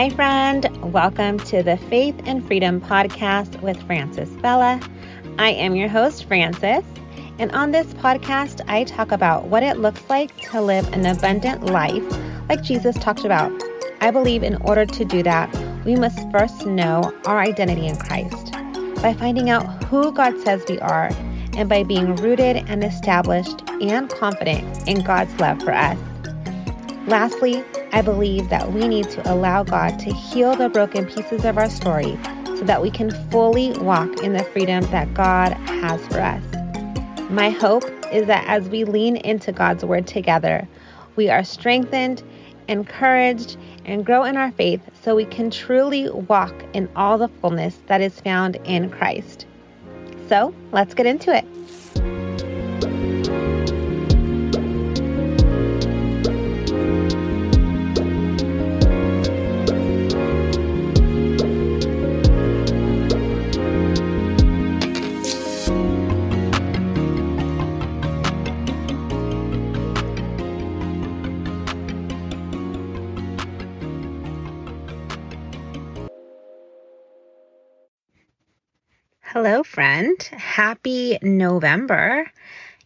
Hi, friend. Welcome to the Faith and Freedom podcast with Frances Bella. I am your host, Frances. And on this podcast, I talk about what it looks like to live an abundant life like Jesus talked about. I believe in order to do that, we must first know our identity in Christ by finding out who God says we are and by being rooted and established and confident in God's love for us. Lastly, I believe that we need to allow God to heal the broken pieces of our story so that we can fully walk in the freedom that God has for us. My hope is that as we lean into God's word together, we are strengthened, encouraged, and grow in our faith so we can truly walk in all the fullness that is found in Christ. So let's get into it. Hello, friend. Happy November.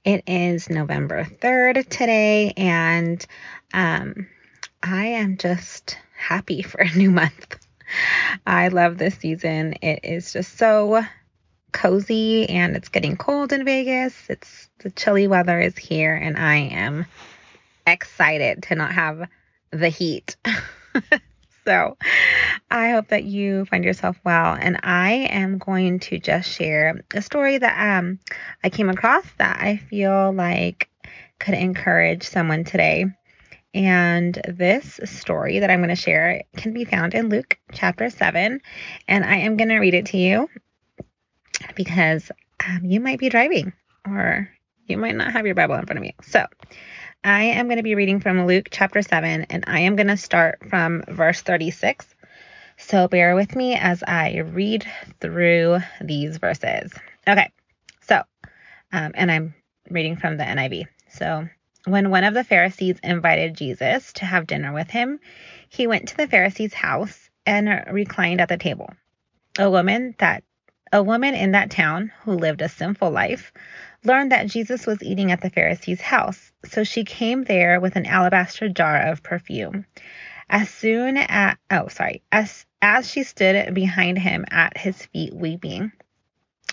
It is November 3rd today, and um, I am just happy for a new month. I love this season. It is just so cozy, and it's getting cold in Vegas. It's the chilly weather is here, and I am excited to not have the heat. So I hope that you find yourself well. And I am going to just share a story that um, I came across that I feel like could encourage someone today. And this story that I'm going to share can be found in Luke chapter 7. And I am going to read it to you because um, you might be driving or you might not have your Bible in front of you. So I am going to be reading from Luke chapter 7, and I am going to start from verse 36. So bear with me as I read through these verses. Okay, so, um, and I'm reading from the NIV. So, when one of the Pharisees invited Jesus to have dinner with him, he went to the Pharisee's house and reclined at the table. A woman that a woman in that town who lived a sinful life learned that Jesus was eating at the Pharisee's house, so she came there with an alabaster jar of perfume. As soon as oh sorry, as as she stood behind him at his feet weeping,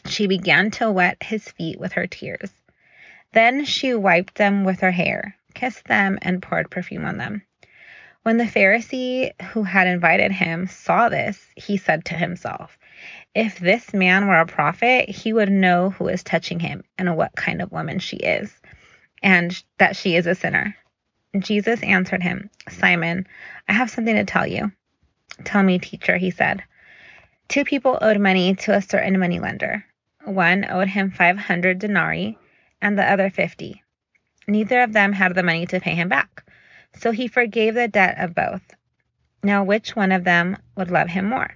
she began to wet his feet with her tears. Then she wiped them with her hair, kissed them, and poured perfume on them. When the Pharisee who had invited him saw this, he said to himself, if this man were a prophet, he would know who is touching him and what kind of woman she is, and that she is a sinner. Jesus answered him, Simon, I have something to tell you. Tell me, teacher, he said. Two people owed money to a certain moneylender. One owed him 500 denarii and the other 50. Neither of them had the money to pay him back, so he forgave the debt of both. Now, which one of them would love him more?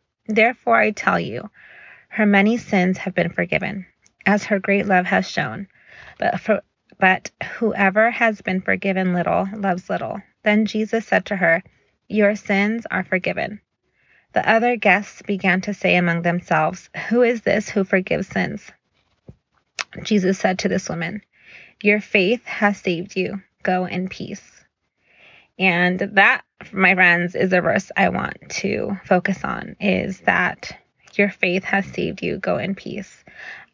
Therefore I tell you, her many sins have been forgiven, as her great love has shown. But for but whoever has been forgiven little loves little. Then Jesus said to her, Your sins are forgiven. The other guests began to say among themselves, Who is this who forgives sins? Jesus said to this woman, Your faith has saved you. Go in peace. And that, my friends, is a verse I want to focus on is that your faith has saved you. Go in peace.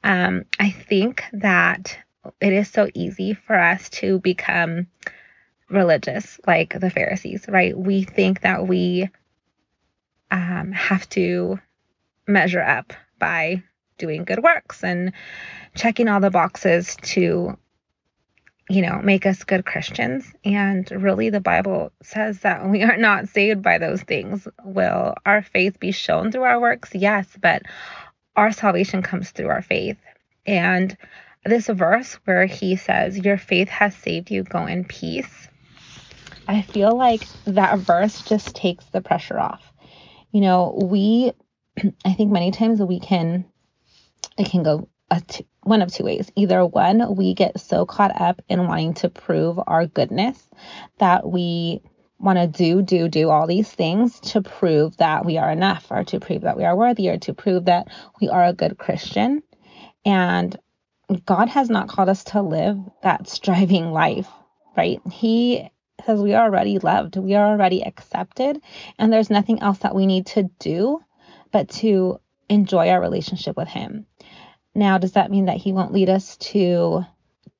Um, I think that it is so easy for us to become religious like the Pharisees, right? We think that we um, have to measure up by doing good works and checking all the boxes to you know, make us good Christians. And really, the Bible says that we are not saved by those things. Will our faith be shown through our works? Yes, but our salvation comes through our faith. And this verse where he says, Your faith has saved you, go in peace. I feel like that verse just takes the pressure off. You know, we, I think many times we can, it can go one of two ways. Either one, we get so caught up in wanting to prove our goodness that we want to do, do, do all these things to prove that we are enough or to prove that we are worthy or to prove that we are a good Christian. And God has not called us to live that striving life, right? He says we are already loved, we are already accepted, and there's nothing else that we need to do but to enjoy our relationship with Him. Now, does that mean that He won't lead us to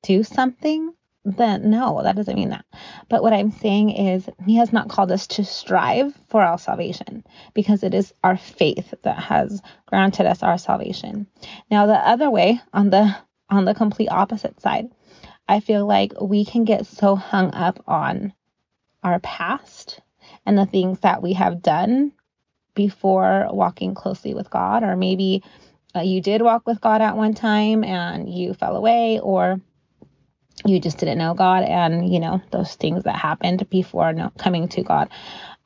do something? Then no, that doesn't mean that. But what I'm saying is, He has not called us to strive for our salvation because it is our faith that has granted us our salvation. Now, the other way, on the on the complete opposite side, I feel like we can get so hung up on our past and the things that we have done before walking closely with God, or maybe uh, you did walk with God at one time and you fell away, or you just didn't know God, and you know those things that happened before no, coming to God.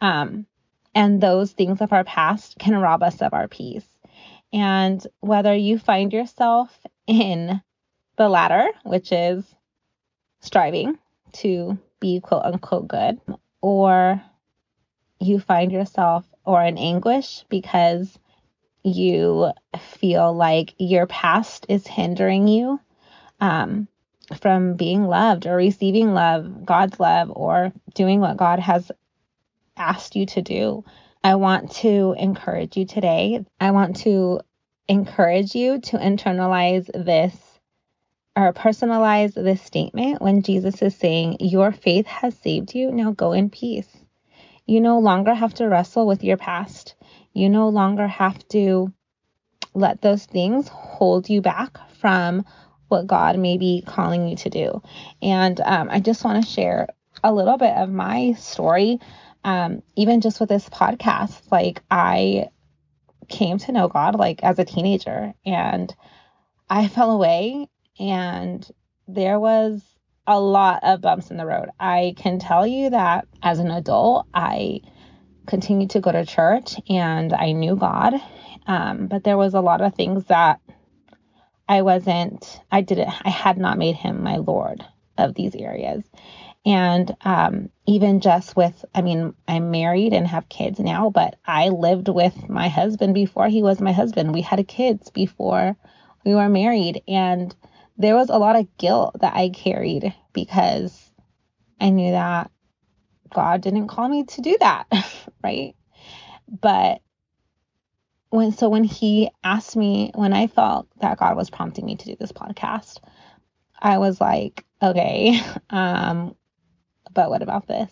Um, and those things of our past can rob us of our peace. And whether you find yourself in the latter, which is striving to be quote unquote good, or you find yourself or in anguish because you feel like your past is hindering you um, from being loved or receiving love, God's love, or doing what God has asked you to do. I want to encourage you today. I want to encourage you to internalize this or personalize this statement when Jesus is saying, Your faith has saved you. Now go in peace. You no longer have to wrestle with your past. You no longer have to let those things hold you back from what God may be calling you to do. And um, I just want to share a little bit of my story, um, even just with this podcast. Like, I came to know God like as a teenager and I fell away, and there was a lot of bumps in the road. I can tell you that as an adult, I continued to go to church and I knew God. Um, but there was a lot of things that I wasn't, I didn't, I had not made him my Lord of these areas. And um, even just with, I mean, I'm married and have kids now, but I lived with my husband before he was my husband. We had kids before we were married. And there was a lot of guilt that I carried because I knew that God didn't call me to do that, right? But when so when he asked me when I felt that God was prompting me to do this podcast, I was like, okay, um, but what about this?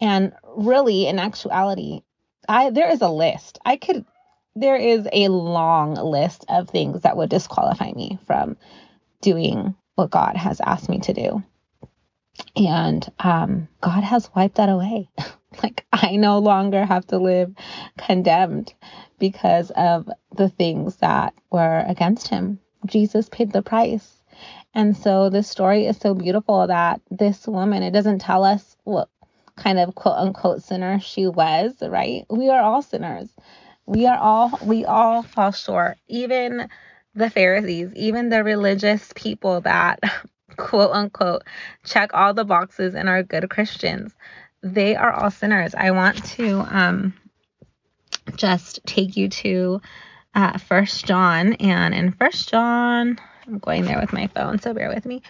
And really, in actuality, I there is a list. I could there is a long list of things that would disqualify me from doing what God has asked me to do. And um, God has wiped that away. like I no longer have to live condemned because of the things that were against him. Jesus paid the price. And so this story is so beautiful that this woman, it doesn't tell us what kind of quote unquote sinner she was, right? We are all sinners. We are all, we all fall short. Even the Pharisees, even the religious people that quote unquote check all the boxes and are good Christians. They are all sinners. I want to um, just take you to uh, John, and in First John, I'm going there with my phone, so bear with me.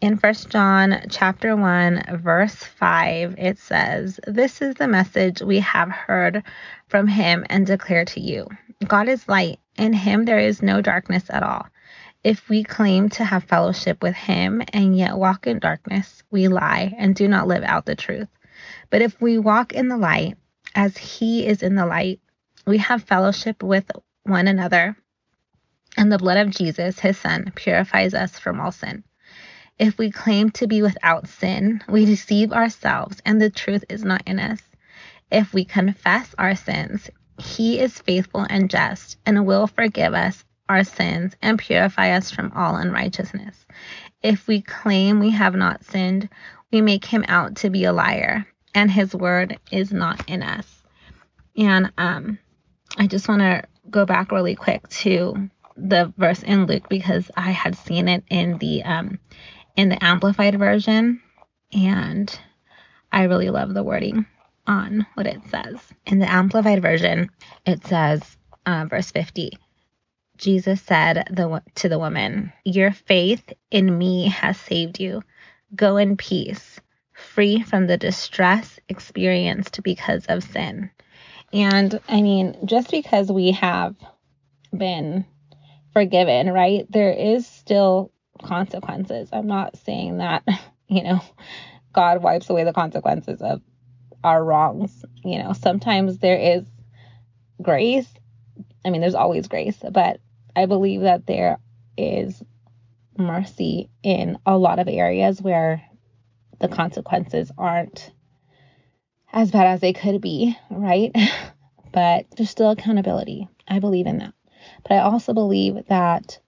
In First John chapter 1 verse 5 it says, "This is the message we have heard from him and declare to you. God is light, in him there is no darkness at all. If we claim to have fellowship with him and yet walk in darkness, we lie and do not live out the truth. But if we walk in the light, as he is in the light, we have fellowship with one another, and the blood of Jesus, his son, purifies us from all sin. If we claim to be without sin, we deceive ourselves and the truth is not in us. If we confess our sins, he is faithful and just and will forgive us our sins and purify us from all unrighteousness. If we claim we have not sinned, we make him out to be a liar, and his word is not in us. And um, I just want to go back really quick to the verse in Luke because I had seen it in the um, in the amplified version, and I really love the wording on what it says. In the amplified version, it says, uh, verse 50. Jesus said the, to the woman, Your faith in me has saved you. Go in peace, free from the distress experienced because of sin. And I mean, just because we have been forgiven, right, there is still consequences. I'm not saying that, you know, God wipes away the consequences of our wrongs. You know, sometimes there is grace. I mean, there's always grace, but I believe that there is mercy in a lot of areas where the consequences aren't as bad as they could be, right? but there's still accountability. I believe in that. But I also believe that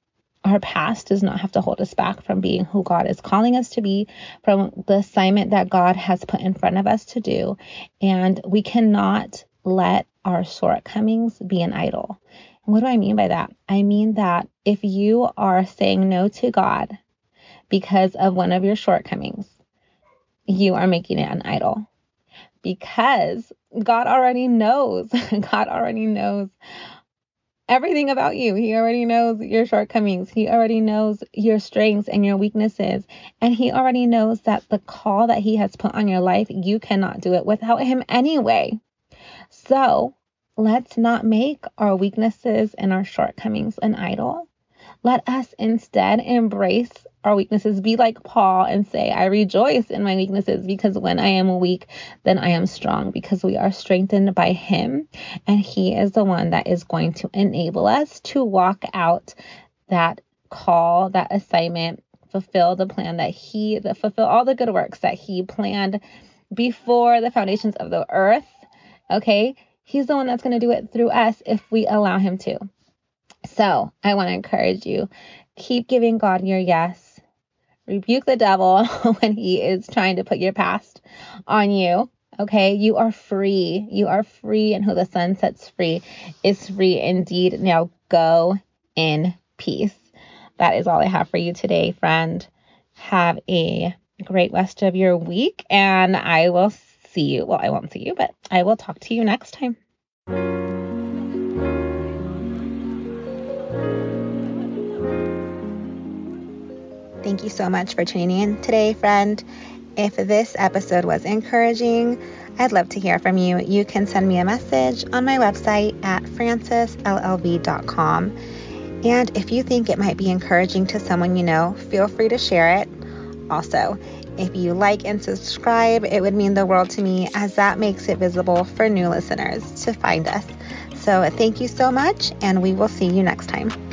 our past does not have to hold us back from being who God is calling us to be, from the assignment that God has put in front of us to do. And we cannot let our shortcomings be an idol. What do I mean by that? I mean that if you are saying no to God because of one of your shortcomings, you are making it an idol because God already knows. God already knows everything about you. He already knows your shortcomings. He already knows your strengths and your weaknesses. And He already knows that the call that He has put on your life, you cannot do it without Him anyway. So let's not make our weaknesses and our shortcomings an idol. Let us instead embrace our weaknesses. Be like Paul and say, I rejoice in my weaknesses because when I am weak, then I am strong because we are strengthened by Him. And He is the one that is going to enable us to walk out that call, that assignment, fulfill the plan that He, that fulfill all the good works that He planned before the foundations of the earth. Okay. He's the one that's going to do it through us if we allow Him to. So I want to encourage you keep giving God your yes rebuke the devil when he is trying to put your past on you. Okay, you are free. You are free, and who the Son sets free is free indeed. Now go in peace. That is all I have for you today, friend. Have a great rest of your week, and I will see you. Well, I won't see you, but I will talk to you next time. Thank you so much for tuning in today, friend. If this episode was encouraging, I'd love to hear from you. You can send me a message on my website at francesllv.com. And if you think it might be encouraging to someone you know, feel free to share it. Also, if you like and subscribe, it would mean the world to me as that makes it visible for new listeners to find us. So, thank you so much, and we will see you next time.